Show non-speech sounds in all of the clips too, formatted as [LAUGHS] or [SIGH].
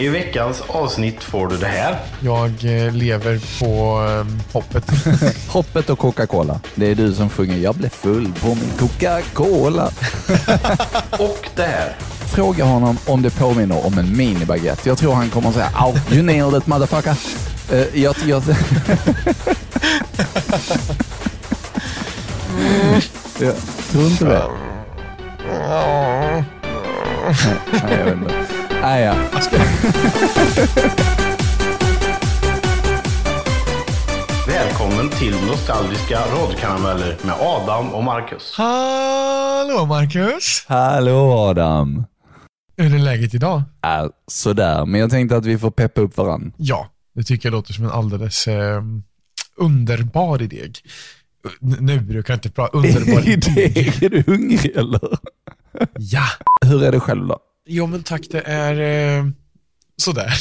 I veckans avsnitt får du det här. Jag eh, lever på um, hoppet. [LAUGHS] Hoppet och Coca-Cola. Det är du som sjunger “Jag blev full på min Coca-Cola”. [LAUGHS] Och det här. Fråga honom om det påminner om en minibaguette. Jag tror han kommer att säga “Au, you nailed it motherfucker”. Uh, jag, jag... [LAUGHS] jag tror inte det. Nej, jag vet inte. Nej, ja. Välkommen till Nostalgiska radkarameller med Adam och Marcus. Hallå Marcus! Hallå Adam. Hur är läget idag? Äh, sådär, men jag tänkte att vi får peppa upp varann. Ja, det tycker jag låter som en alldeles eh, underbar idé. Nu brukar jag inte prata underbar [LAUGHS] idé. Är du hungrig eller? Ja! Hur är det själv då? Jo men tack, det är eh, sådär.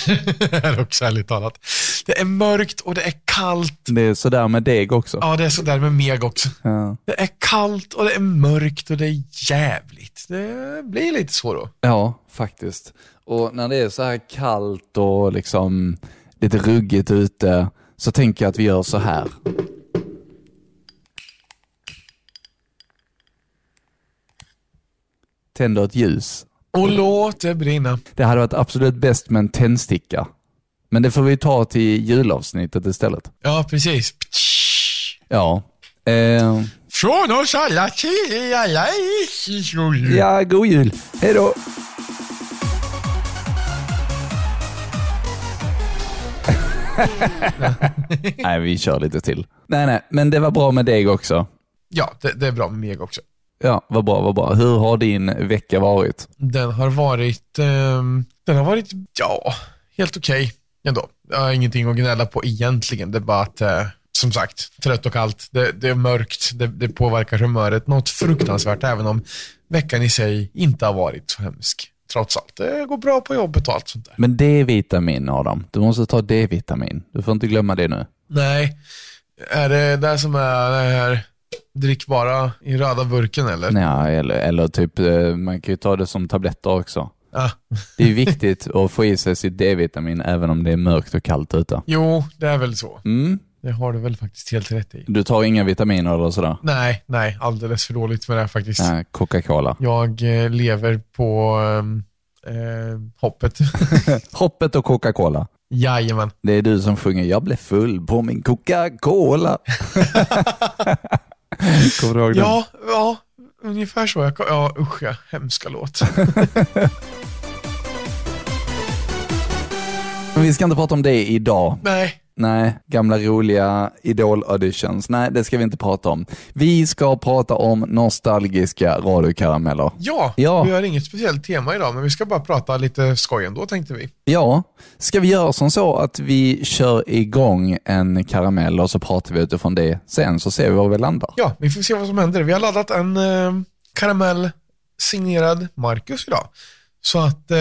[LAUGHS] är också ärligt talat. Det är mörkt och det är kallt. Det är sådär med deg också. Ja, det är sådär med meg också. Ja. Det är kallt och det är mörkt och det är jävligt. Det blir lite så då. ja, faktiskt. Och när det är så här kallt och liksom lite ruggigt ute så tänker jag att vi gör så här. Tänder ett ljus. Och låt det brinna. Det hade varit absolut bäst med en tändsticka. Men det får vi ta till julavsnittet istället. Ja, precis. Ja. Eh, Från oss alla till alla i ja, god jul. Hej då. [LAUGHS] nej, vi kör lite till. Nej, nej, men det var bra med deg också. Ja, det, det är bra med meg också. Ja, vad bra, vad bra. Hur har din vecka varit? Den har varit, ehm, den har varit, ja, helt okej ändå. Jag har ingenting att gnälla på egentligen. Det är bara att, eh, som sagt, trött och kallt. Det, det är mörkt. Det, det påverkar humöret något fruktansvärt, även om veckan i sig inte har varit så hemsk. Trots allt. Det går bra på jobbet och allt sånt där. Men D-vitamin, Adam. Du måste ta D-vitamin. Du får inte glömma det nu. Nej, är det det som är det här drickbara i röda burken eller? Nej, eller, eller typ, eh, man kan ju ta det som tabletter också. Ah. Det är viktigt [LAUGHS] att få i sig sitt D-vitamin även om det är mörkt och kallt ute. Jo, det är väl så. Mm. Det har du väl faktiskt helt rätt i. Du tar inga vitaminer eller sådär? Nej, nej, alldeles för dåligt med det här faktiskt. Nej, Coca-Cola. Jag eh, lever på ehm, eh, hoppet. [LAUGHS] Hoppet och Coca-Cola. Jajamän. Det är du som sjunger “Jag blev full på min Coca-Cola”. [LAUGHS] [LAUGHS] Kommer du ihåg den? Ja, ja, ungefär så. Jag, ja, usch ja, hemska låt. [LAUGHS] Men vi ska inte prata om det idag. nej, Nej, gamla roliga Idol-auditions. Nej, det ska vi inte prata om. Vi ska prata om nostalgiska radiokarameller. ja, Ja. vi har inget speciellt tema idag, men vi ska bara prata lite skoj ändå, tänkte vi. Ja, ska vi göra som så att vi kör igång en karamell och så pratar vi utifrån det sen så ser vi var vi landar. Ja, vi får se vad som händer. Vi har laddat en eh, karamell signerad Marcus idag. Så att, eh,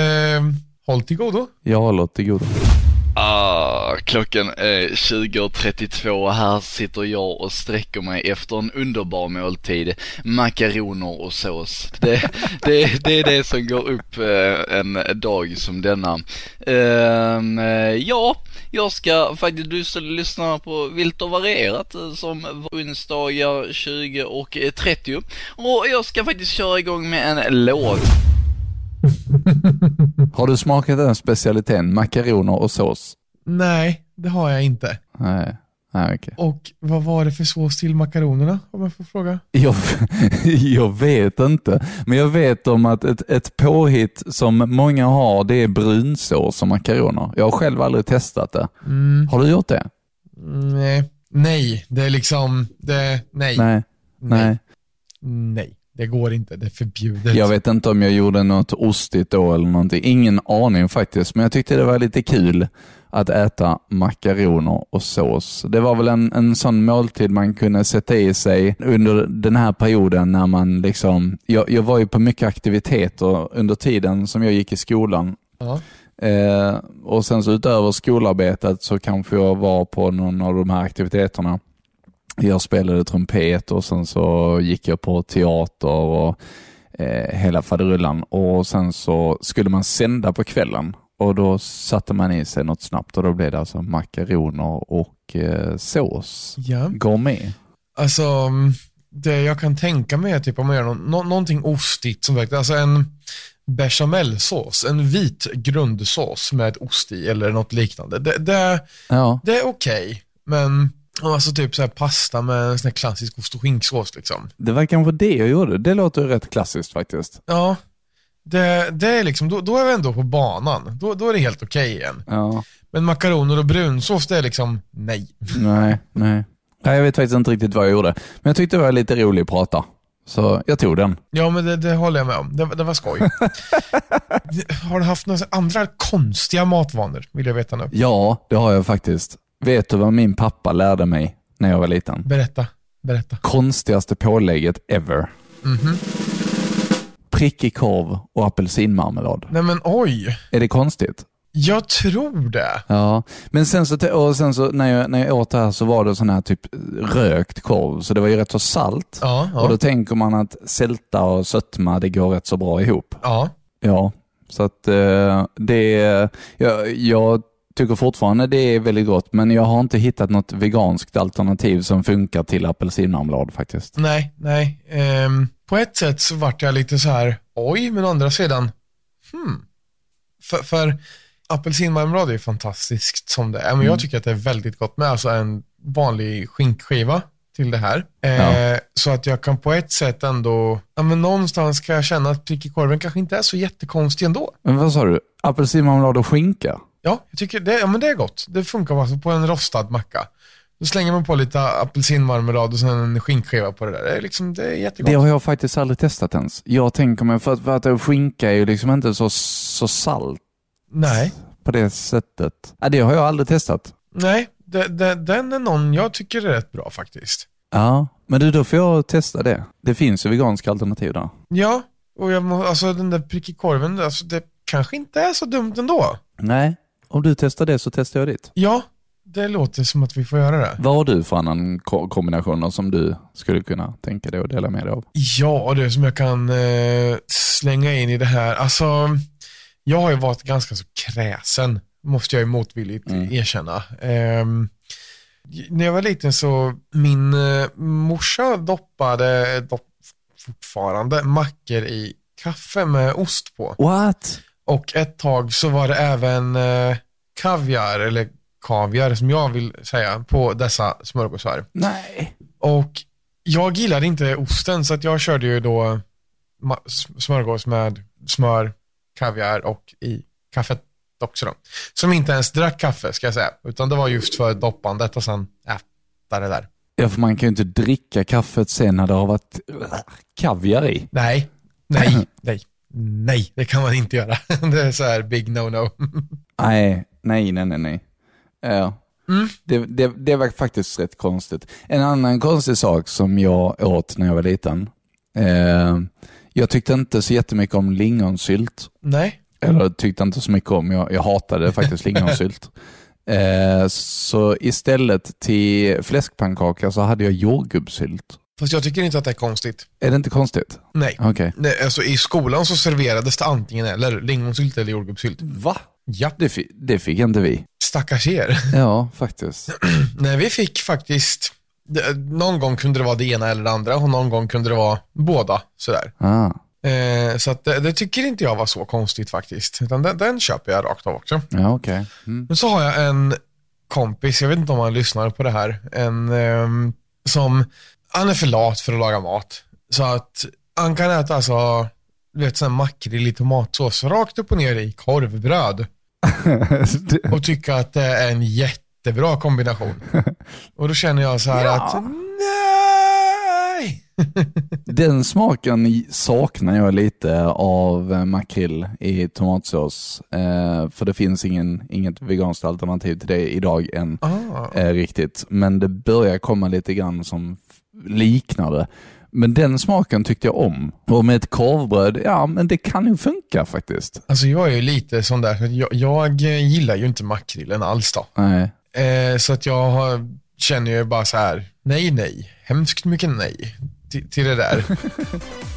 håll till godo. Jag håller till godo. Ah, klockan är 20.32 och här sitter jag och sträcker mig efter en underbar måltid. Makaroner och sås. Det, det, det är det som går upp eh, en dag som denna. Ehm, eh, ja, jag ska faktiskt du lyssna på Vilt och varierat eh, som onsdagar 20 och 30. Och jag ska faktiskt köra igång med en låt. [LAUGHS] Har du smakat den specialiteten, makaroner och sås? Nej, det har jag inte. Nej, nej okej. Och vad var det för sås till makaronerna, om jag får fråga? Jag, [LAUGHS] jag vet inte, men jag vet om att ett, ett påhitt som många har, det är brunsås och makaroner. Jag har själv aldrig testat det. Mm, Har du gjort det? nej. Nej, det är liksom, det, nej. Nej. Nej. Nej, det går inte. Det är förbjudet. Jag vet inte om jag gjorde något ostigt då eller någonting. Ingen aning faktiskt, men jag tyckte det var lite kul att äta makaroner och sås. Det var väl en, en sån måltid man kunde sätta i sig under den här perioden när man liksom, jag, jag var ju på mycket aktiviteter under tiden som jag gick i skolan. Ja. Eh, och sen så utöver skolarbetet så kanske jag var på någon av de här aktiviteterna. Jag spelade trumpet och sen så gick jag på teater och eh, hela faderullan. Och sen så skulle man sända på kvällen. Och då satte man i sig något snabbt och då blev det alltså makaroner och eh, sås. Ja. Gourmet. Alltså, mm, det jag kan tänka mig är typ om man gör nå- någonting ostigt som verkligen, alltså en bechamelsås, en vit grundsås med ost i eller något liknande. Det, det, Ja, det är okej, men alltså typ så här pasta med en sån här klassisk ost och skinksås liksom. det var kanske det jag gjorde. Det låter rätt klassiskt faktiskt. Ja, det, det är liksom, då, då är vi ändå på banan. Då, då är det helt okej igen. Ja, Men makaroner och brunsås, det är liksom nej. nej, [LAUGHS] nej. Nej, jag vet faktiskt inte riktigt vad jag gjorde. Men jag tyckte det var lite roligt att prata. Så jag tog den. Ja, men det, det håller jag med om. Det, det var skoj. [LAUGHS] Har du haft några andra konstiga matvanor, vill jag veta nu. Ja, det har jag faktiskt. Vet du vad min pappa lärde mig när jag var liten? Berätta, berätta. Konstigaste pålägget ever. Mhm. Prickig korv och apelsinmarmelad. Nej men oj, Är det konstigt? jag tror det. Ja, men sen så, och sen så när, jag, när jag åt det här så var det sån här typ rökt korv, så det var ju rätt så salt. Ja, Och då ja. tänker man att sälta och sötma, det går rätt så bra ihop. ja. Ja, så att eh, det, jag, jag tycker fortfarande det är väldigt gott, men jag har inte hittat något veganskt alternativ som funkar till apelsinmarmelad faktiskt. Nej, nej. Ehm, på ett sätt så vart jag lite så här, oj, men å andra sidan, hmm. För, för apelsinmarmelad är fantastiskt som det är, men jag tycker att det är väldigt gott med alltså en vanlig skinkskiva till det här. Eh, Ja. Så att jag kan på ett sätt ändå, ja men någonstans kan jag känna att prick i korven kanske inte är så jättekonstig ändå. Men vad sa du? Apelsinmarmelad och skinka? Ja, jag tycker det, ja, men det är gott. Det funkar alltså på en rostad macka. Då slänger man på lite apelsinmarmelad och sen en skinkskiva på det där. Det är, liksom, det är jättegott. Det har jag faktiskt aldrig testat ens. Jag tänker mig, för att, för att skinka är ju liksom inte så, så salt Nej, på det sättet. Ja, det har jag aldrig testat. nej. Det, det, den är någon jag tycker är rätt bra faktiskt. Ja, men du, då får jag testa det. Det finns ju veganska alternativ där. Ja, och jag må, alltså den där prick i korven, alltså, det kanske inte är så dumt ändå. Nej, om du testar det så testar jag ditt. Ja, det låter som att vi får göra det. Vad har du för annan ko- kombinationer som du skulle kunna tänka dig att dela med dig av? Ja, det som jag kan eh, slänga in i det här. Alltså, jag har ju varit ganska så kräsen, måste jag ju motvilligt Mm. erkänna. Ehm, när jag var liten så, min eh, morsa doppade dopp, fortfarande mackor i kaffe med ost på. What? Och ett tag så var det även eh, kaviar, eller kaviar som jag vill säga, på dessa smörgåsar. Nej. Och jag gillade inte osten så att jag körde ju då smörgås med smör, kaviar och i kaffet också då. Som inte ens drack kaffe ska jag säga, utan det var just för doppandet och sen äta det där. Ja, för man kan ju inte dricka kaffet sen när det har varit kaviar i. Nej, nej, [LAUGHS] nej, nej, det kan man inte göra. [LAUGHS] Det är så här big no-no. Nej, nej, nej, nej. nej. Ja. Mm. Det, det, det var faktiskt rätt konstigt. En annan konstig sak som jag åt när jag var liten. Eh, jag tyckte inte så jättemycket om lingonsylt. Nej, Eller tyckte inte så mycket om, jag, jag hatade faktiskt [LAUGHS] lingonsylt. Eh, så istället till fläskpannkaka så hade jag jordgubbssylt. Fast jag tycker inte att det är konstigt. Är det inte konstigt? Nej. Okej. Nej, alltså I skolan så serverades det antingen eller lingonsylt eller jordgubbssylt. Va? Ja, Det, fi, det fick inte vi. stackars er. [CLEARS THROAT] Ja, faktiskt. [CLEARS THROAT] Nej, vi fick faktiskt, det, någon gång kunde det vara det ena eller det andra och någon gång kunde det vara båda. Sådär. Ah. Eh, så att det, det tycker inte jag var så konstigt faktiskt. Utan den, den köper jag rakt av också. Ja, okej. Mm. Men så har jag en kompis, jag vet inte om han lyssnar på det här, en ehm, som, han är för lat för att laga mat. Så att han kan äta alltså, du vet sån här makrill i tomatsås rakt upp och ner i korvbröd. [LAUGHS] och tycka att det är en jättebra kombination. [LAUGHS] Och då känner jag så här Ja. att, nej! [LAUGHS] Den smaken saknar jag lite av eh, makrill i tomatsås. Eh, för det finns ingen, inget veganskt alternativ till det idag än Ah. eh, riktigt. Men det börjar komma lite grann som det. Men den smaken tyckte jag om. Och med ett korvbröd, ja men det kan ju funka faktiskt. Alltså jag är ju lite sån där, jag, jag gillar ju inte makrillen alls då. Nej. Eh, så att jag har, känner ju bara så här, nej, nej, hemskt mycket nej till, till det där. [LAUGHS]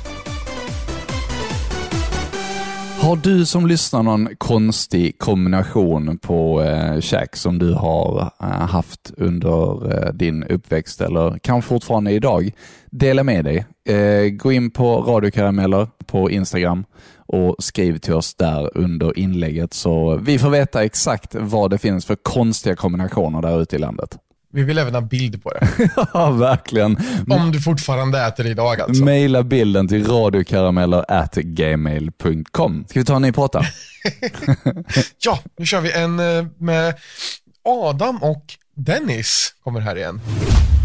Har du som lyssnar någon konstig kombination på eh, käk som du har eh, haft under eh, din uppväxt eller kanske fortfarande idag? Dela med dig. Eh, gå in på radiokarameller på Instagram och skriv till oss där under inlägget så vi får veta exakt vad det finns för konstiga kombinationer där ute i landet. Vi vill även ha bild på det. [LAUGHS] Ja, verkligen. Om du fortfarande äter idag alltså. Maila bilden till radiokarameller@gmail.com. Ska vi ta en ny prata? [LAUGHS] Ja, nu kör vi en eh, med Adam och Dennis kommer här igen.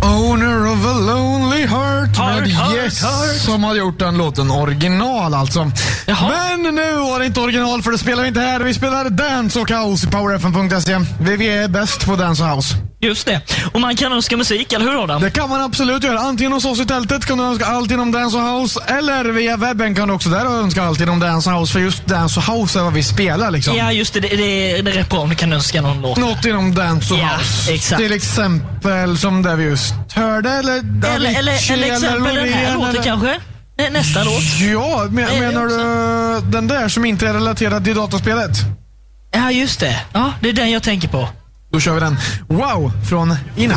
Owner of a lonely heart Heart, med heart, Yes heart. som har gjort den låten original alltså. Jaha. Men nu var det inte original för det spelar vi inte här. Vi spelar dance och house i powerfm.se. Vi är bäst på dance och house. Just det. Och man kan önska musik, eller hur Adam? Det kan man absolut göra. Antingen hos oss i tältet kan du önska allt inom dance house. Eller via webben kan du också där önska allt inom dance house. För just dance house är vad vi spelar liksom. Ja, just det. Det, det, det är rätt bra om du kan önska någon låt. Något inom dance Ja, house. exakt. Till exempel som det vi just hörde. Eller Eller, eller, eller exempel den här låten kanske? Nä- Nästa låt? Ja, men, menar du den där som inte är relaterad till dataspelet? Ja, just det. Ja, det är den jag tänker på. Då kör vi den. Wow, från Ina.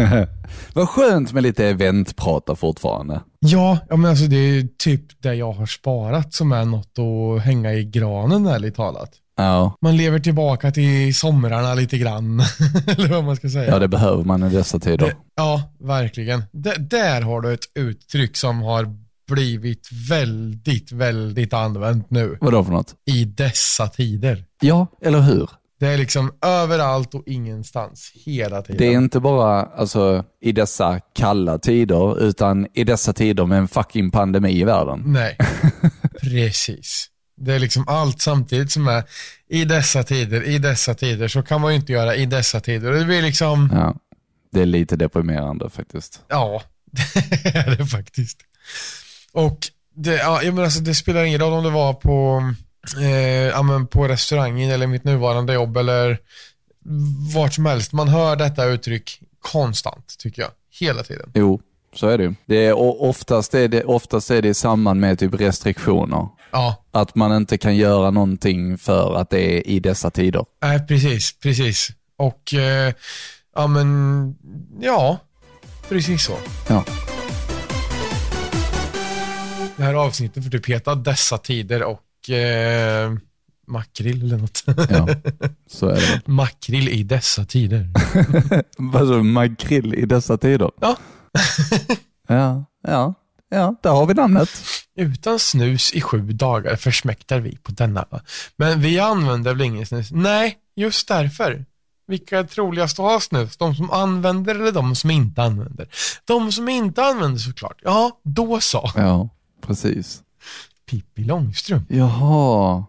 [LAUGHS] Vad skönt med lite eventprata fortfarande. Ja, ja men alltså det är typ det jag har sparat som är något att hänga i granen ärligt talat. Ja, Man lever tillbaka till somrarna lite grann. [LAUGHS] Eller vad man ska säga. ja det behöver man i dessa tider. Det- ja, verkligen. D- där har du ett uttryck som har blivit väldigt, väldigt använt nu Vadå för något? i dessa tider. Ja, eller hur? Det är liksom överallt och ingenstans hela tiden. Det är inte bara alltså, i dessa kalla tider, utan i dessa tider med en fucking pandemi i världen. Nej, [LAUGHS] precis. Det är liksom allt samtidigt som är i dessa tider, i dessa tider, så kan man ju inte göra i dessa tider. Det blir liksom, Ja, det är lite deprimerande faktiskt. ja, [LAUGHS] det är det faktiskt. Och det, ja, menar, alltså, det spelar ingen roll om det var på, eh, ja, men på restaurangen eller mitt nuvarande jobb eller vart som helst. Man hör detta uttryck konstant, tycker jag. Hela tiden. Jo, så är det ju. Det är, oftast, är det, oftast är det i samband med typ restriktioner. Ja, Att man inte kan göra någonting för att det är i dessa tider. Nej, precis, precis. Och, eh, ja men, ja, precis så. Ja. Det här avsnittet får typ heta Dessa tider och eh, makrill eller något. Ja, [LAUGHS] så är det. makrill i dessa tider. [LAUGHS] Vad sa du, makrill i dessa tider? Ja. [LAUGHS] ja, ja, ja, där har vi namnet. Utan snus i sju dagar försmäktar vi på denna. Men vi använder väl ingen snus? Nej, just därför. Vilka är troligast att ha snus? De som använder eller de som inte använder? De som inte använder såklart. Ja, då så. Ja, precis. Pippi Långstrump. Jaha,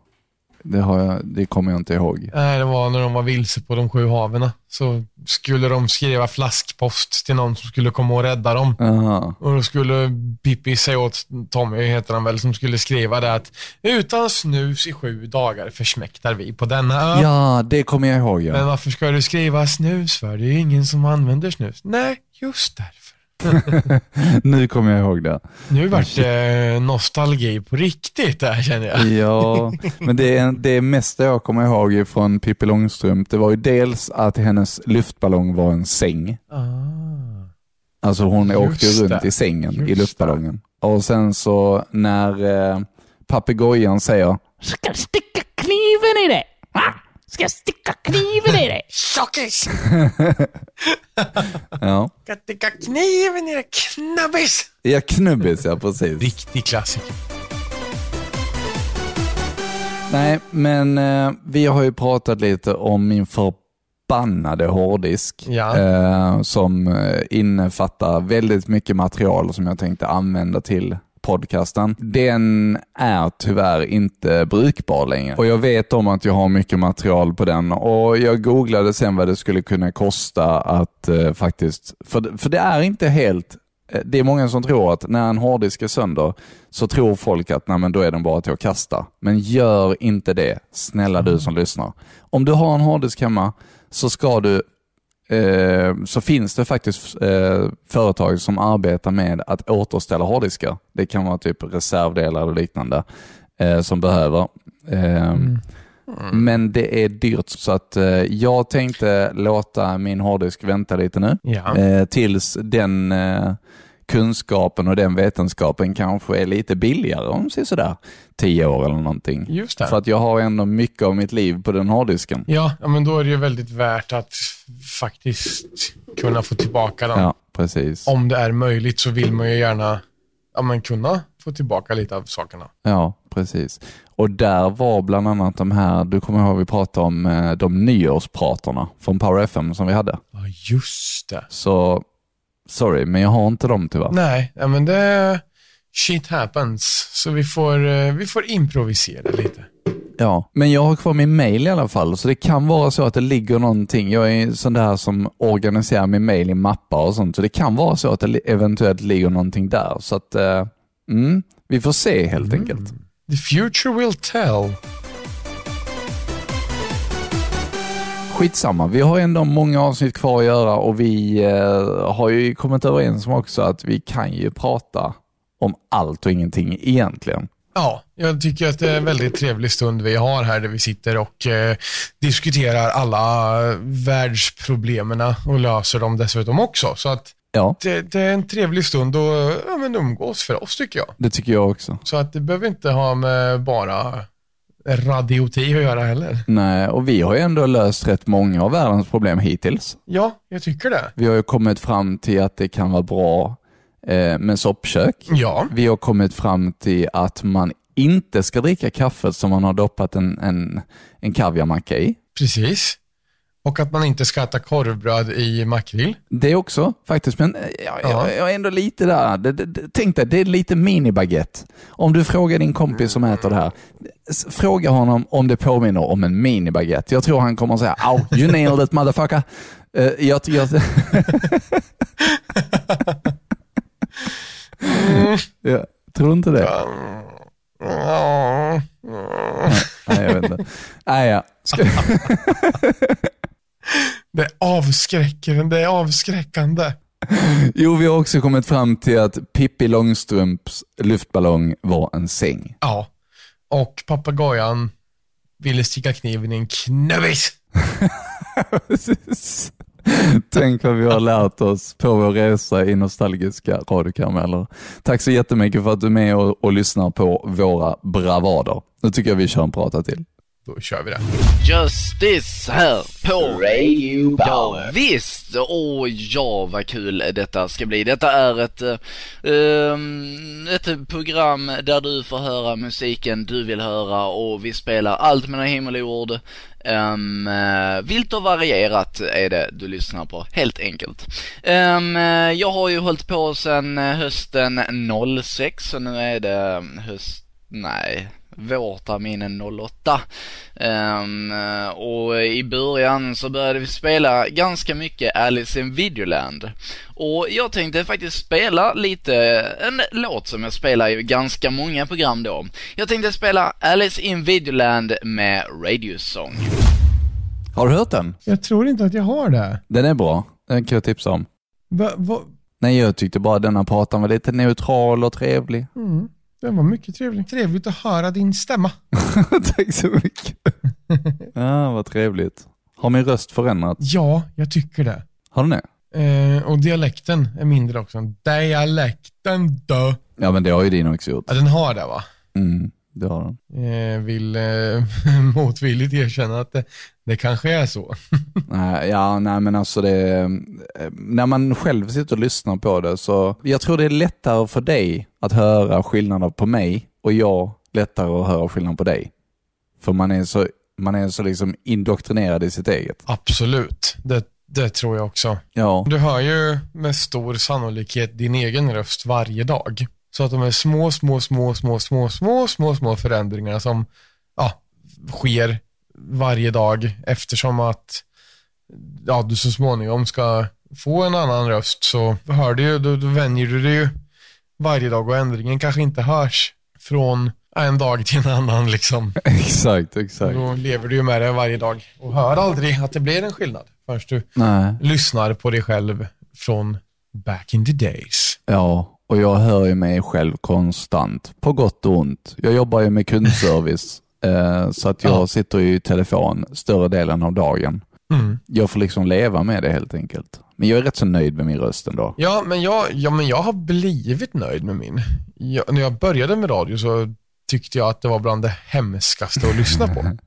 det, har jag, det kommer jag inte ihåg. Nej, det var när de var vilse på de sju haven. Så skulle de skriva flaskpost till någon som skulle komma och rädda dem. Aha. Och då skulle Pippi säga åt Tommy, heter han väl, som skulle skriva det att utan snus i sju dagar försmäktar vi på denna ö. Ja, det kommer jag ihåg. Men Ja. varför ska du skriva snus för? Det är ju ingen som använder snus. Nej, just därför. [LAUGHS] Nu kommer jag ihåg det. Nu vart det nostalgi på riktigt där känner jag. Ja, [LAUGHS] men det, är- det mesta jag kommer ihåg från Pippi Långstrump, det var ju dels att hennes luftballong var en säng. Ah. Alltså hon Just åkte ju runt det. i sängen i Just luftballongen. Och sen så när eh, papegojan säger Ska sticka kniven i dig? Ska jag sticka kniven i dig? Tjockis! [LAUGHS] ja, Ska sticka kniven i det knabbis! ja knubbis ja precis. Riktig klassiker. Nej, men eh, vi har ju pratat lite om min förbannade hårddisk Ja. eh, som eh, innefattar väldigt mycket material som jag tänkte använda till podcasten. Den är tyvärr inte brukbar längre och jag vet om att jag har mycket material på den och jag googlade sen vad det skulle kunna kosta att eh, faktiskt, för, för det är inte helt eh, det är många som tror att när en hårddisk är sönder så tror folk att nej, men då är den bara till att kasta. Men gör inte det, snälla du som lyssnar. Om du har en hårddisk hemma så ska du så finns det faktiskt eh, företag som arbetar med att återställa hårddiskar. Det kan vara typ reservdelar eller liknande eh, som behöver. Eh, Men det är dyrt så att eh, jag tänkte låta min hårddisk vänta lite nu. Ja. Eh, tills den eh, kunskapen och den vetenskapen kanske är lite billigare om sådär tio år eller någonting. Just det. För att jag har ändå mycket av mitt liv på den hårddisken. Ja, ja, men då är det ju väldigt värt att faktiskt kunna få tillbaka den. Ja, precis. Om det är möjligt så vill man ju gärna ja, men kunna få tillbaka lite av sakerna. Ja, precis. Och där var bland annat de här, du kommer ihåg vi pratade om eh, de nyårspratarna från Power FM som vi hade. Ja, just det. Så, sorry, men jag har inte dem tyvärr. Nej, men det... Shit happens. Så vi får, eh, vi får improvisera lite. Ja, men jag har kvar min mail i alla fall, så det kan vara så att det ligger någonting. Jag är sån där som organiserar min mail i mappar och sånt, så det kan vara så att det eventuellt ligger någonting där. Så att, eh, mm, vi får se helt enkelt. The future will tell. Skitsamma, vi har ändå många avsnitt kvar att göra och vi eh, har ju kommit överens om också att vi kan ju prata om allt och ingenting egentligen. Ja, jag tycker att det är en väldigt trevlig stund vi har här där vi sitter och eh, diskuterar alla världsproblemen och löser dem dessutom också. Så att Ja, det, det är en trevlig stund att ja, men umgås för oss tycker jag. det tycker jag också. Så att det behöver inte ha med bara radioti att göra heller. Nej, och vi har ju ändå löst rätt många av världens problem hittills. Ja, jag tycker det. Vi har ju kommit fram till att det kan vara bra eh, med soppkök. Ja, Vi har kommit fram till att man inte ska dricka kaffet som man har doppat en, en, en kaviarmacka i. precis. Och att man inte ska äta korvbröd i makrill. Det också faktiskt, men eh, jag, jag, jag är ändå lite där. Det, det, det, tänk dig, det är lite minibaguette. Om du frågar din kompis som äter det här, fråga honom om det påminner om en minibaguette. Jag tror han kommer att säga “Au, you nailed it motherfucker”. Uh, jag, jag, [LAUGHS] jag tror inte det. Ja. Nej, jag vet inte. Nej, ja. [LAUGHS] Ska, [LAUGHS] Det är avskräckande, det är avskräckande. jo, vi har också kommit fram till att Pippi Långstrumps luftballong var en säng. Ja. Och papegojan ville sticka kniven i en knubbis. [LAUGHS] Tänk vad vi har lärt oss på vår resa i nostalgiska radiokarameller. Tack så jättemycket för att du är med och, och lyssnar på våra bravader. Nu tycker jag vi kör en prata till. Då kör vi det. Justice här på Radio Ja visst, åh ja vad kul detta ska bli. Detta är ett, eh, ehm, ett program där du får höra musiken du vill höra och vi spelar allt mellan himmel och jord. Um, vilt och varierat är det du lyssnar på, helt enkelt. Ehm, eh, jag har ju hållit på sedan eh, hösten 06 så nu är det höst, nej, vårterminen 08. Ehm, eh, och i början så började vi spela ganska mycket Alice in Videoland. Och jag tänkte faktiskt spela lite, en låt som jag spelar i ganska många program då. Jag tänkte spela Alice in Videoland med Radio Song. Har du hört den? Jag tror inte att jag har det. Den är bra. Den kan jag tipsa om. Va, va? Nej, jag tyckte bara denna pratan var lite neutral och trevlig. Mm. Den var mycket trevlig. Trevligt att höra din stämma. [LAUGHS] Tack så mycket. ja, [LAUGHS] vad trevligt. Har min röst förändrats? Ja, jag tycker det. Har den det? Eh, och dialekten är mindre också. Dialekten dö. Ja, men det har ju din också gjort. Ja, den har det va? Mm, det har den. Eh, vill eh, [LAUGHS] motvilligt erkänna att det, det kanske är så. [LAUGHS] Nej, ja, nej men alltså det, eh, när man själv sitter och lyssnar på det så, jag tror det är lättare för dig att höra skillnader på mig och jag lättare att höra skillnad på dig. För man är så, man är så liksom indoktrinerad i sitt eget. Absolut. Det, det tror jag också. Ja, Du hör ju med stor sannolikhet din egen röst varje dag. Så att de är små, små, små, små, små, små, små, små förändringarna som ja, sker varje dag eftersom att ja, du så småningom ska få en annan röst så hör du ju, då, då vänjer du dig ju varje dag och ändringen kanske inte hörs från en dag till en annan liksom. [LAUGHS] exakt, exakt. Då lever du ju med det varje dag och hör aldrig att det blir en skillnad förrän du Nej, lyssnar på dig själv från back in the days. ja, och jag hör ju mig själv konstant, på gott och ont. Jag jobbar ju med kundservice [LAUGHS] Eh, så att jag Ja. sitter i telefon större delen av dagen. Mm. Jag får liksom leva med det helt enkelt. Men jag är rätt så nöjd med min röst ändå. Ja, men jag, ja, men jag har blivit nöjd med min. Jag, när jag började med radio så tyckte jag att det var bland det hemskaste att lyssna på. [LAUGHS]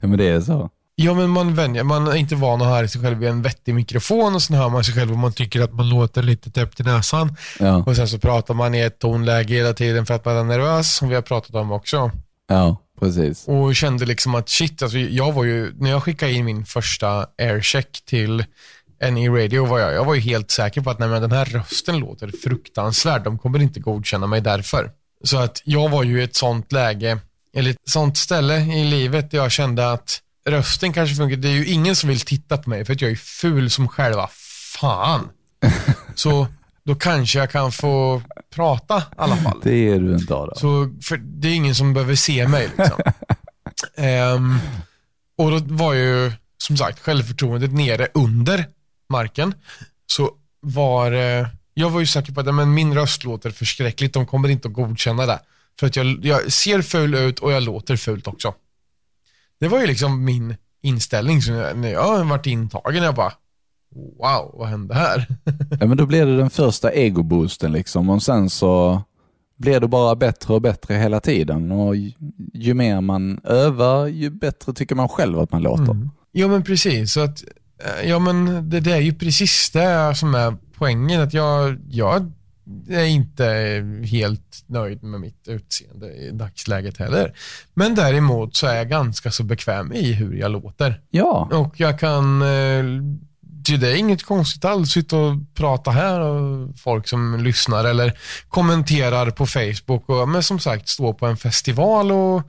Ja, men det är så. Ja, men man vänjer, man är inte van att höra sig själv i en vettig mikrofon och sen hör man sig själv och man tycker att man låter lite täppt i näsan. Ja, Och sen så pratar man i ett tonläge hela tiden för att man är nervös, som vi har pratat om också. ja precis. Och kände liksom att shit, alltså jag var ju, när jag skickade in min första aircheck till NE Radio var jag, jag var ju helt säker på att nej, men den här rösten låter fruktansvärd, de kommer inte godkänna mig därför. Så att jag var ju i ett sånt läge, eller ett sånt ställe i livet där jag kände att rösten kanske funkar, det är ju ingen som vill titta på mig för att jag är ful som själva fan. [LAUGHS] Så då kanske jag kan få prata i alla fall. Det är du inte Adam. Så, för det är ingen som behöver se mig. Liksom. [LAUGHS] Ehm, och då var ju, som sagt, självförtroendet nere under marken. Så var, eh, jag var ju säker på att men min röst låter förskräckligt, de kommer inte att godkänna det. För att jag, jag ser ful ut och jag låter fult också. Det var ju liksom min inställning. Så när jag varit intagen, jag bara, wow, vad hände här? [LAUGHS] Ja, men då blir det den första egoboosten liksom och sen så blir det bara bättre och bättre hela tiden och ju, ju mer man övar ju bättre tycker man själv att man låter. Ja men precis. Så att, eh, ja, men det, det är ju precis det som är poängen. Att jag, jag är inte helt nöjd med mitt utseende i dagsläget heller. Men däremot så är jag ganska så bekväm i hur jag låter. Ja, Och jag kan, eh, det är inget konstigt alls, sitta och prata här och folk som lyssnar eller kommenterar på Facebook. Och, men som sagt, stå på en festival och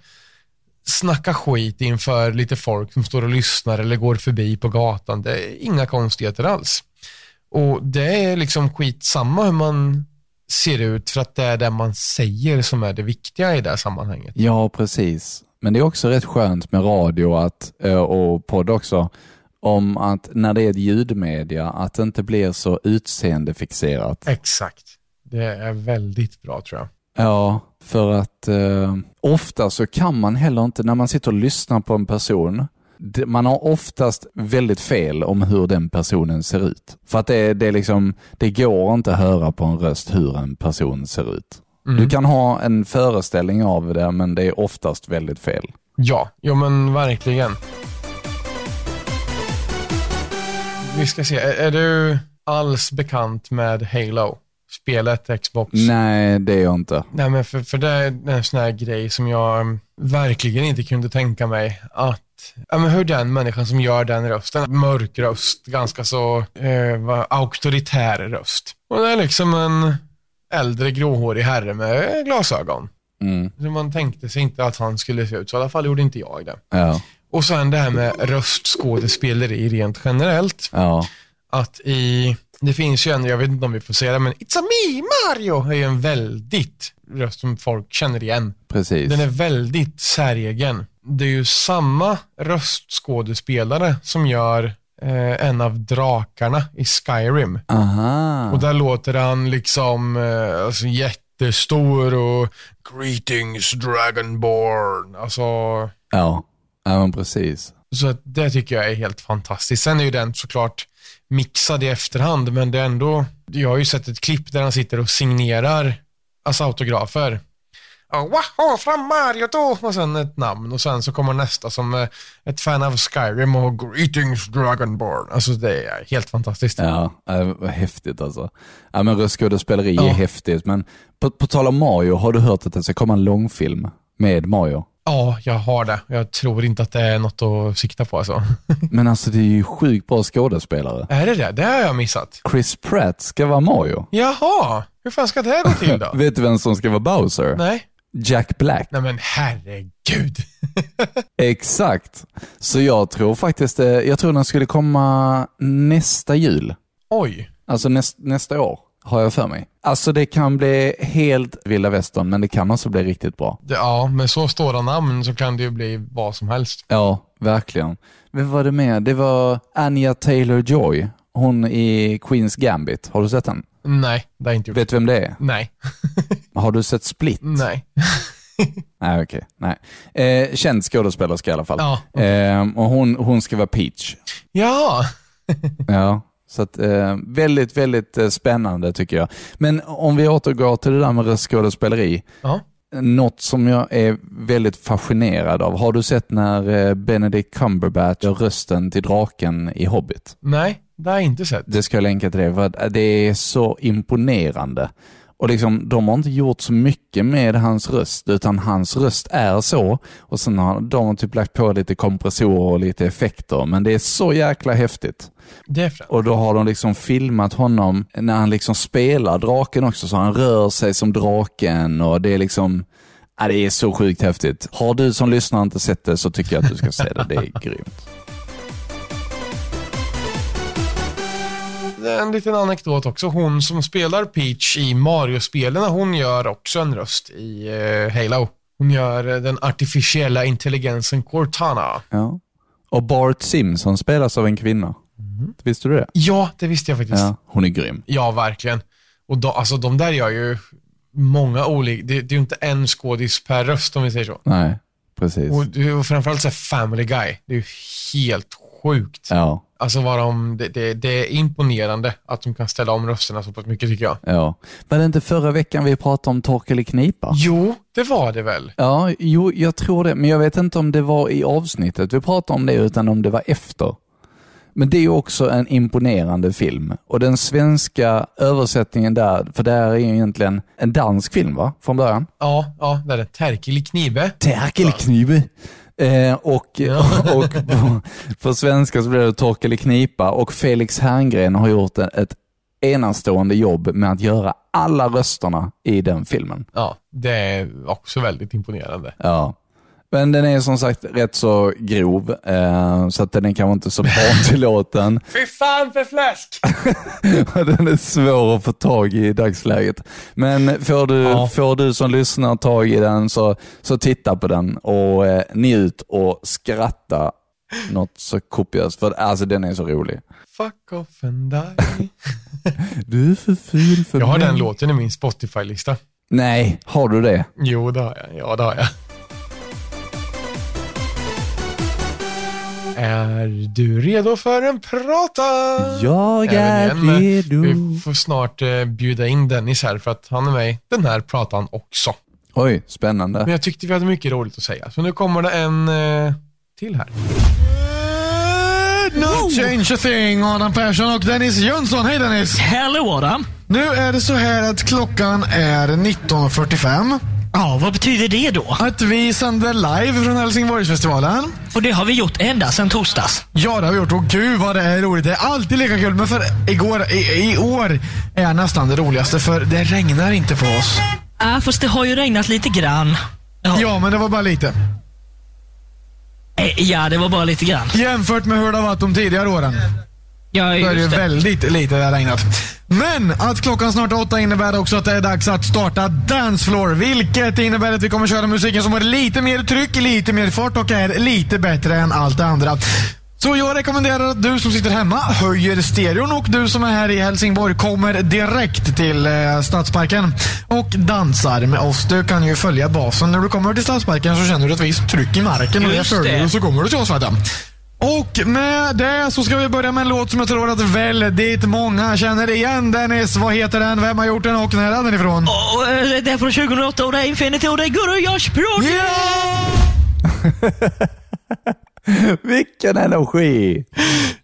snacka skit inför lite folk som står och lyssnar eller går förbi på gatan. Det är inga konstigheter alls. Och det är liksom skitsamma hur man ser ut för att det är det man säger som är det viktiga i det här sammanhanget. ja precis. Men det är också rätt skönt med radio att, eh, och podd också, om att när det är ett ljudmedia, att det inte blir så utseendefixerat. Exakt. Det är väldigt bra tror jag. Ja, för att eh, ofta så kan man heller inte, när man sitter och lyssnar på en person, man har oftast väldigt fel om hur den personen ser ut. För att det, det, liksom, det går inte att höra på en röst hur en person ser ut. Du kan ha en föreställning av det, men det är oftast väldigt fel. Ja, jo men verkligen. Vi ska se, är, är du alls bekant med Halo? Spelet, Xbox? Nej, det är jag inte. Nej, men för, för det är en sån här grej som jag mm, verkligen inte kunde tänka mig att Ja, men hur den människan som gör den rösten, mörk röst, ganska så eh, auktoritär röst. Och det är liksom en äldre gråhårig herre med glasögon. Mm. Så man tänkte sig inte att han skulle se ut så, i alla fall gjorde inte jag det. Ja, Och sen det här med röstskådespeleri rent generellt. ja, Att i, det finns ju en, jag vet inte om vi får säga det, men It's a me Mario är ju en väldigt röst som folk känner igen. precis. Den är väldigt säregen. Det är ju samma röstskådespelare som gör eh, en av drakarna i Skyrim. Aha. Och där låter han liksom eh, alltså jättestor och Greetings Dragonborn. Alltså, Ja, ja men precis. så det tycker jag är helt fantastiskt. Sen är ju den såklart mixad i efterhand, men det är ändå, jag har ju sett ett klipp där han sitter och signerar alltså autografer. Wow, från Mario då! Och sen ett namn och sen så kommer nästa som eh, ett fan av Skyrim och Greetings Dragonborn. Alltså det är helt fantastiskt. Ja, äh, vad häftigt alltså. Ja, men röstskådespeleri Ja. är häftigt, men på, på tal om Mario, har du hört att det ska komma en långfilm med Mario? Ja, jag har det. Jag tror inte att det är något att sikta på alltså. [LAUGHS] Men alltså det är ju sjukt bra skådespelare. är det det? Det har jag missat. Chris Pratt ska vara Mario. Jaha, hur fan ska det gå till då? [LAUGHS] Vet du vem som ska vara Bowser? Nej. Jack Black. Nej men herregud. [LAUGHS] Exakt. Så jag tror faktiskt, eh, jag tror den skulle komma nästa jul. Oj. Alltså näst, nästa år, har jag för mig. Alltså det kan bli helt vilda västern, men det kan också bli riktigt bra. Ja, med så stora namn så kan det ju bli vad som helst. Ja, verkligen. Vem var det med? Det var Anya Taylor-Joy. Hon i Queens Gambit. Har du sett den? Nej, det har jag inte gjort. Vet du vem det är? Nej. [LAUGHS] Har du sett Split? Nej. [LAUGHS] Nej, okej. Nej. Eh, känd skådespelerska i alla fall. Ja. Eh, och hon, hon ska vara Peach. Ja, [LAUGHS] Ja, så att, eh, väldigt, väldigt eh, spännande tycker jag. Men om vi återgår till det där med röstskådespeleri. ja. Något som jag är väldigt fascinerad av. Har du sett när eh, Benedict Cumberbatch gör rösten till draken i Hobbit? Nej, det har jag inte sett. Det ska jag länka till dig för att det är så imponerande. Och liksom, de har inte gjort så mycket med hans röst, utan hans röst är så. Och sen har de typ lagt på lite kompressorer och lite effekter, men det är så jäkla häftigt. Främt. Och då har de liksom filmat honom när han liksom spelar draken också, så han rör sig som draken och det är liksom, ja, det är så sjukt häftigt. Har du som lyssnar inte sett det så tycker jag att du ska se det, det är grymt. En liten anekdot också. Hon som spelar Peach i Mario-spelen, hon gör också en röst i eh, Halo. Hon gör eh, den artificiella intelligensen Cortana. Ja. Och Bart Simpson spelas av en kvinna. Visste du det? Ja, det visste jag faktiskt. Ja, hon är grym. Ja, verkligen. Och då, alltså, de där gör ju många olika, det, det är ju inte en skådis per röst om vi säger så. Nej, precis. Och, och framförallt så här Family Guy, det är ju helt sjukt. Ja, Alltså vad de, det, det, det är imponerande att de kan ställa om rösterna så pass mycket tycker jag. ja. Var det inte förra veckan vi pratade om Torkel i knipa? Jo, det var det väl. Ja, jo, jag tror det. Men jag vet inte om det var i avsnittet vi pratade om det, utan om det var efter. Men det är ju också en imponerande film. Och den svenska översättningen där, för det här är ju egentligen en dansk film va? Från början. Ja, ja, det är det. Terkel knibe. Terkelknive. Eh, och [LAUGHS] och på, på svenska så blir det Torkel i knipa och Felix Herngren har gjort ett enastående jobb med att göra alla rösterna i den filmen. Ja, det är också väldigt imponerande. Ja. Men den är som sagt rätt så grov, eh, så att den är kanske inte så barntillåten. [LAUGHS] Fy fan för fläsk! [LAUGHS] Den är svår att få tag i i dagsläget. Men får du, Ja. får du som lyssnar tag i den så, så titta på den och eh, njut och skratta något så kopiöst. För alltså den är så rolig. Fuck off and die. [LAUGHS] Du är för ful för Jag har mig. den låten i min Spotify-lista. Nej, har du det? Jo, det har jag. Ja, det har jag. Är du redo för en prata? Jag är igen, redo. Vi får snart eh, bjuda in Dennis här för att han är med i den här pratan också. Oj, spännande. Men jag tyckte vi hade mycket roligt att säga, så nu kommer det en eh, till här. Not change a thing, Adam Persson och Dennis Jönsson. Hej Dennis! Hello Adam. Nu är det så här att klockan är 19.45. Ja, vad betyder det då? Att vi sänder live från Helsingborgsfestivalen. Och det har vi gjort ända sedan torsdags. Ja, det har vi gjort. Och gud vad det är roligt. Det är alltid lika kul. Men för igår, i, i år är nästan det roligaste för det regnar inte på oss. Ja, fast det har ju regnat lite grann. Ja, Ja, men det var bara lite. Eh, ja det var bara lite grann. Jämfört med hur det har varit de tidigare åren. Ja, Då är det ju just det. väldigt lite det har regnat. Men att klockan snart är åtta innebär också att det är dags att starta Dancefloor. Vilket innebär att vi kommer köra musiken som har lite mer tryck, lite mer fart och är lite bättre än allt det andra. Så jag rekommenderar att du som sitter hemma höjer stereon och du som är här i Helsingborg kommer direkt till eh, Stadsparken och dansar med oss. Du kan ju följa basen. När du kommer till Stadsparken så känner du ett visst tryck i marken och det följer du så kommer du till oss. Vet. Och med det så ska vi börja med en låt som jag tror att väldigt många känner igen. Dennis, vad heter den? Vem har gjort den och när är den ifrån? Eh, det är från 2008 och det är Infinity och det är Guru Josh Project. Ja! [LAUGHS] Vilken energi!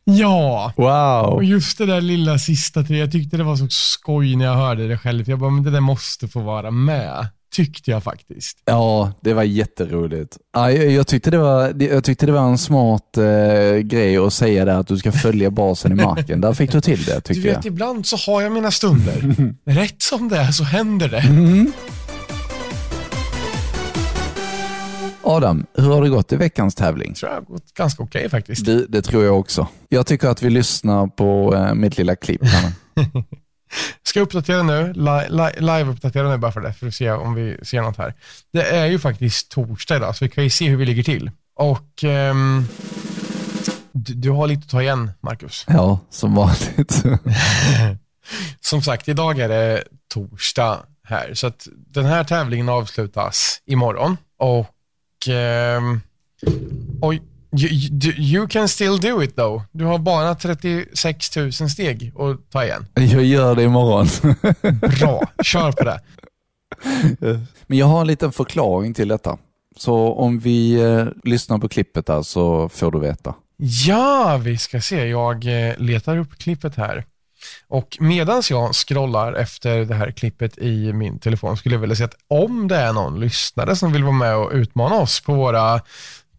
Ja, Wow! och just det där lilla sista tre, jag tyckte det var så skoj när jag hörde det själv. Jag bara, men det där måste få vara med. Tyckte jag faktiskt. Ja, det var jätteroligt. Ja, jag, jag, tyckte det var, jag tyckte det var en smart eh, grej att säga det att du ska följa basen i marken. Där fick du till det Du tycker jag. vet, ibland så har jag mina stunder. [LAUGHS] Rätt som det är så händer det. Adam, hur har det gått i veckans tävling? tror jag har gått ganska okej faktiskt. Det, det tror jag också. Jag tycker att vi lyssnar på eh, mitt lilla klipp. [LAUGHS] Ska jag uppdatera nu, li, li, live-uppdatera nu bara för det, för att se om vi ser något här. Det är ju faktiskt torsdag idag, så vi kan ju se hur vi ligger till. Och ehm, du, du har lite att ta igen, Marcus. Ja, som vanligt. [LAUGHS] Som sagt, idag är det torsdag. här. Så att den här tävlingen avslutas imorgon. Och... ehm, oj, you, you, you can still do it though. Du har bara 36 000 steg att ta igen. Jag gör det imorgon. [LAUGHS] Bra, kör på det. Men jag har en liten förklaring till detta. Så om vi eh, lyssnar på klippet där så får du veta. Ja, vi ska se. Jag eh, letar upp klippet här. Och medan jag scrollar efter det här klippet i min telefon skulle jag vilja säga att om det är någon lyssnare som vill vara med och utmana oss på våra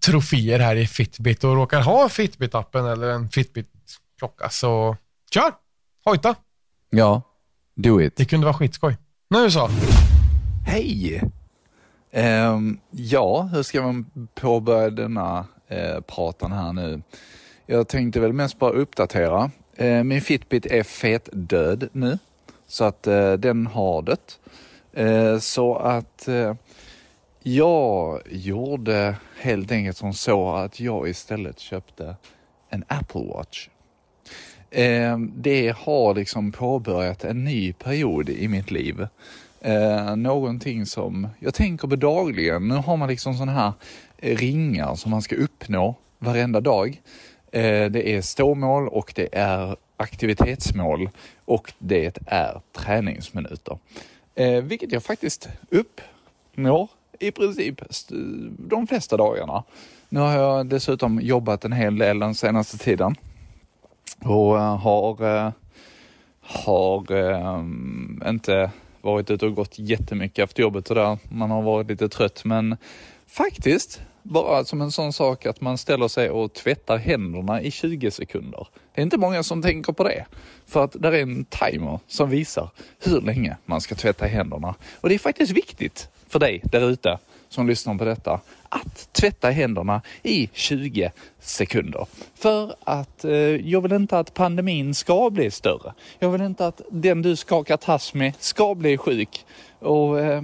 troféer här i Fitbit och råkar ha Fitbit-appen eller en Fitbit-klocka så kör! Hojta! Ja, do it. Det kunde vara skitskoj. Nu så. Hej! Ehm, ja, hur ska man påbörja denna eh, pratan här nu? Jag tänkte väl mest bara uppdatera. Eh, min Fitbit är fet död nu, så att eh, den har det. Så att jag gjorde helt enkelt som så att jag istället köpte en Apple Watch. Ehm, det har liksom påbörjat en ny period i mitt liv. Eh, någonting som jag tänker på dagligen. Nu har man liksom sådana här eh, ringar som man ska uppnå varenda dag. Eh, det är ståmål och det är aktivitetsmål och det är träningsminuter. Eh, vilket jag faktiskt uppnår i princip de flesta dagarna. Nu har jag dessutom jobbat en hel del den senaste tiden och eh, har, eh, har eh, inte varit ute och gått jättemycket efter jobbet och där. Man har varit lite trött men faktiskt bara som en sån sak att man ställer sig och tvättar händerna i 20 sekunder. Det är inte många som tänker på det. För att där är en timer som visar hur länge man ska tvätta händerna. Och det är faktiskt viktigt för dig där ute som lyssnar på detta att tvätta händerna i 20 sekunder. För att eh, jag vill inte att pandemin ska bli större. Jag vill inte att den du skakar tass med ska bli sjuk och eh,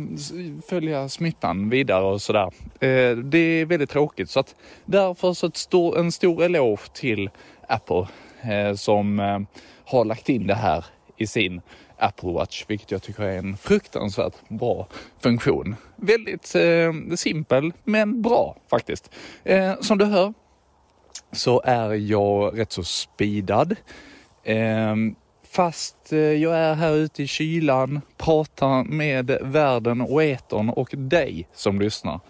följa smittan vidare och sådär. Eh, det är väldigt tråkigt så att därför så ett stor, en stor eloge till Apple eh, som eh, har lagt in det här i sin Apple Watch, vilket jag tycker är en fruktansvärt bra funktion. Väldigt eh, simpel, men bra faktiskt. Eh, som du hör så är jag rätt så speedad. Eh, fast eh, jag är här ute i kylan, pratar med världen och etern och dig som lyssnar.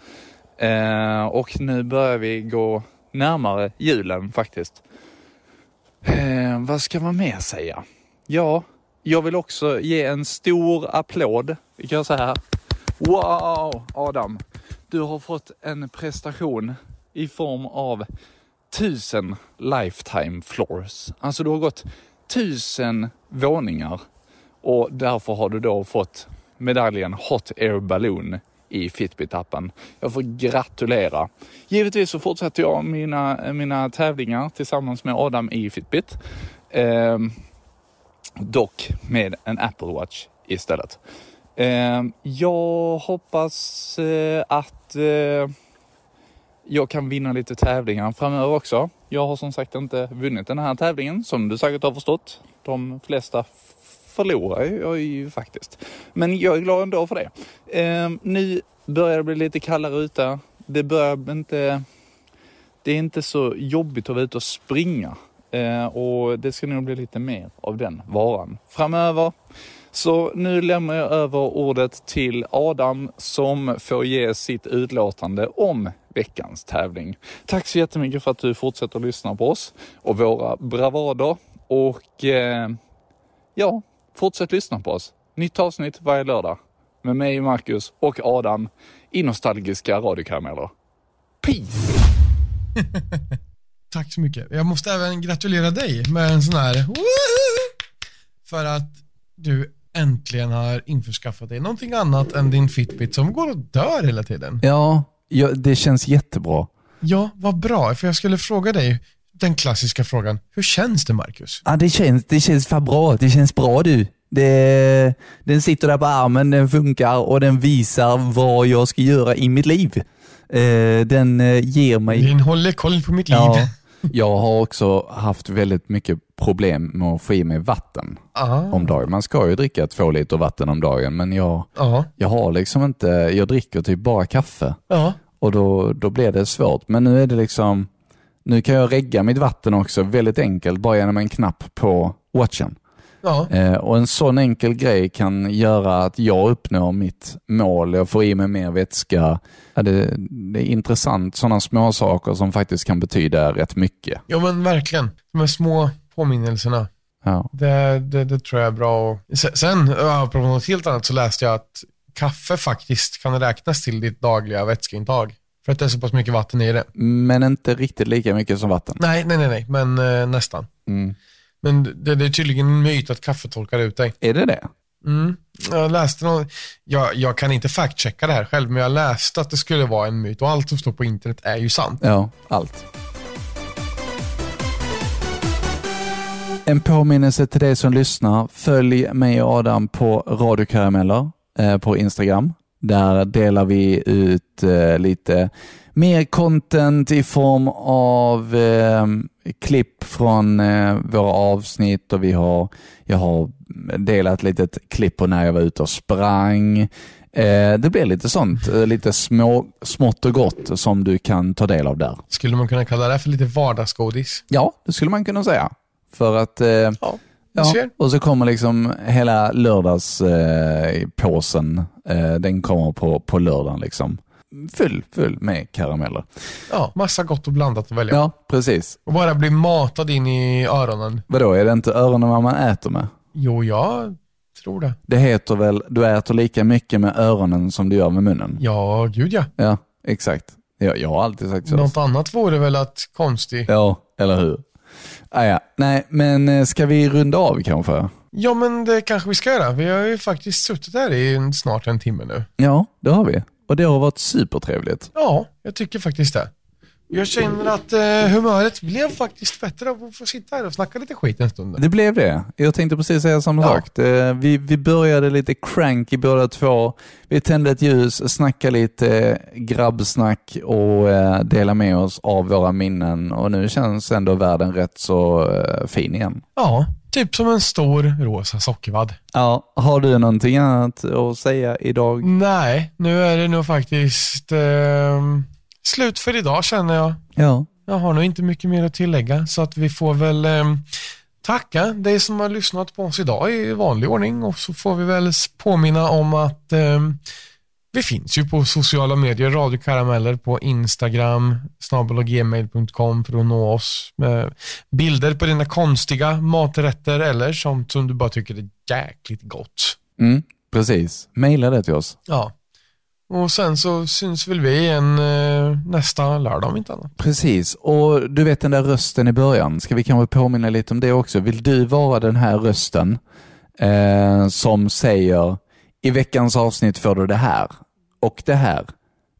Eh, och nu börjar vi gå närmare julen faktiskt. Eh, vad ska man mer säga? Ja, jag vill också ge en stor applåd. Vi kan säga, här. Wow, Adam. Du har fått en prestation i form av tusen lifetime floors. Alltså du har gått tusen våningar och därför har du då fått medaljen Hot Air Balloon i Fitbit-appen. Jag får gratulera. Givetvis så fortsätter jag mina, mina tävlingar tillsammans med Adam i Fitbit. Eh, dock med en Apple Watch istället. Eh, jag hoppas eh, att eh, jag kan vinna lite tävlingar framöver också. Jag har som sagt inte vunnit den här tävlingen som du säkert har förstått. De flesta förlorar jag ju faktiskt. Men jag är glad ändå för det. Eh, nu börjar det bli lite kallare ute. Det börjar inte... Det är inte så jobbigt att vara ute och springa. Eh, och det ska nog bli lite mer av den varan framöver. Så nu lämnar jag över ordet till Adam som får ge sitt utlåtande om veckans tävling. Tack så jättemycket för att du fortsätter lyssna på oss och våra bravader. Och eh, ja, fortsätt lyssna på oss. Nytt avsnitt varje lördag med mig, Marcus och Adam i nostalgiska radiokarameller. Peace! [LAUGHS] Tack så mycket. Jag måste även gratulera dig med en sån här Woohoo! för att du äntligen har införskaffat dig någonting annat än din Fitbit som går och dör hela tiden. Ja, ja det känns jättebra. Ja, vad bra, för jag skulle fråga dig den klassiska frågan. Hur känns det, Marcus? Ja, det känns, det känns fan bra. Det känns bra du. Det, den sitter där på armen, den funkar och den visar vad jag ska göra i mitt liv. Eh, den eh, ger mig... Den håller koll på mitt liv. Ja, jag har också haft väldigt mycket problem med att få i mig vatten Ah. om dagen. Man ska ju dricka två liter vatten om dagen, men jag, Ja. jag har liksom inte, jag dricker typ bara kaffe. Ja. Och då, då blir det svårt. Men nu är det liksom, nu kan jag regga mitt vatten också väldigt enkelt, bara genom en knapp på watchen. Ja. Eh, och en sån enkel grej kan göra att jag uppnår mitt mål, jag får i mig mer vätska. Ja, det, det är intressant, sådana små saker som faktiskt kan betyda rätt mycket. ja, men verkligen. De här små påminnelserna. Ja. Det, det, det tror jag är bra. Sen, apropå något helt annat, så läste jag att kaffe faktiskt kan räknas till ditt dagliga vätskeintag. För att det är så pass mycket vatten i det. Men inte riktigt lika mycket som vatten. Nej, nej, nej, nej men eh, nästan. Mm. Men det, det är tydligen en myt att kaffe torkar ut dig. Är det det? Mm. Jag läste någon, jag, jag kan inte fact-checka det här själv, men jag läste att det skulle vara en myt och allt som står på internet är ju sant. Ja, allt. En påminnelse till dig som lyssnar. Följ mig och Adam på radiokarameller eh, på Instagram. Där delar vi ut eh, lite mer content i form av eh, klipp från eh, våra avsnitt och vi har, jag har delat ett litet klipp på när jag var ute och sprang. Eh, det blir lite sånt, eh, lite små, smått och gott som du kan ta del av där. Skulle man kunna kalla det för lite vardagsgodis? Ja, det skulle man kunna säga. För att, eh, Ja, ja, och så kommer liksom hela lördagspåsen, eh, påsen, eh, den kommer på, på lördagen liksom. Full, full med karameller. Ja, massa gott och blandat att välja. Ja, precis. Och bara bli matad in i öronen. Vadå, är det inte öronen vad man äter med? Jo, jag tror det. Det heter väl, du äter lika mycket med öronen som du gör med munnen? Ja, gud ja. Ja, exakt. Ja, jag har alltid sagt så. Något annat vore väl att konstig. Ja, eller hur? Ah, ja. Nej, men eh, ska vi runda av kanske? Ja, men det kanske vi ska göra. Vi har ju faktiskt suttit här i snart en timme nu. Ja, det har vi. Och det har varit supertrevligt. Ja, jag tycker faktiskt det. Jag känner att eh, humöret blev faktiskt bättre av att få sitta här och snacka lite skit en stund. Det blev det. Jag tänkte precis säga samma Ja. sak. Det- Vi, vi började lite cranky båda två. Vi tände ett ljus, snackade lite grabbsnack och eh, delade med oss av våra minnen. Och nu känns ändå världen rätt så eh, fin igen. Ja, typ som en stor rosa sockervadd. Ja, har du någonting annat att säga idag? Nej, nu är det nog faktiskt eh, slut för idag känner jag. Ja. Jag har nog inte mycket mer att tillägga så att vi får väl eh, tacka dig som har lyssnat på oss idag i vanlig ordning och så får vi väl påminna om att eh, vi finns ju på sociala medier, radiokarameller på Instagram, snabelagmail.com för att nå oss med bilder på dina konstiga maträtter eller sånt som du bara tycker är jäkligt gott. Mm, precis. Maila det till oss. Ja. Och sen så syns väl vi igen eh, nästa lördag om inte annat. Precis, och du vet den där rösten i början, ska vi kanske påminna lite om det också? Vill du vara den här rösten eh, som säger i veckans avsnitt får du det här och det här.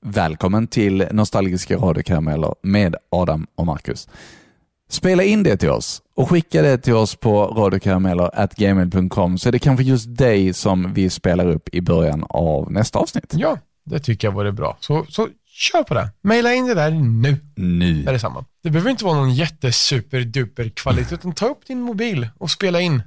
Välkommen till Nostalgiska radiokarameller med Adam och Marcus. Spela in det till oss och skicka det till oss på radiokarameller.gmail.com så är det kanske just dig som vi spelar upp i början av nästa avsnitt. Ja, det tycker jag vore bra. Så, så kör på det. Maila in det där nu. Nu. Är det samma. Det behöver inte vara någon jättesuperduper kvalitet, utan ta upp din mobil och spela in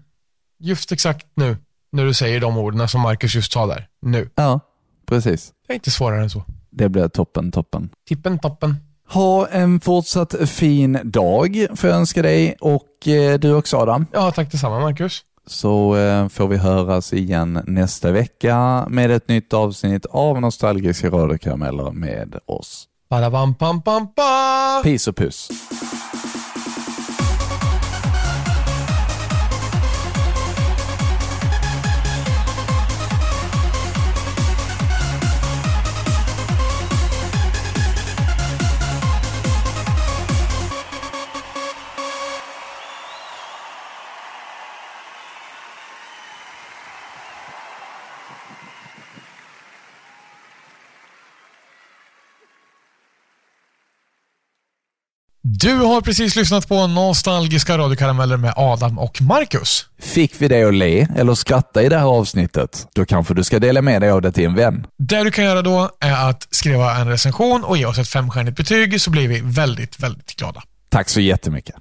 just exakt nu, när du säger de orden som Marcus just sa där. Nu. Ja, precis. Det är inte svårare än så. Det blir toppen, toppen. Tippen toppen. Ha en fortsatt fin dag får jag önska dig och eh, du också Adam. Ja, tack detsamma Marcus. Så eh, får vi höras igen nästa vecka med ett nytt avsnitt av Nostalgiska radiokarameller med oss. Badabam pam pam pam. Peace och puss. Du har precis lyssnat på Nostalgiska radiokarameller med Adam och Marcus. Fick vi dig att le eller skratta i det här avsnittet? Då kanske du ska dela med dig av det till en vän. Det du kan göra då är att skriva en recension och ge oss ett femstjärnigt betyg så blir vi väldigt, väldigt glada. Tack så jättemycket.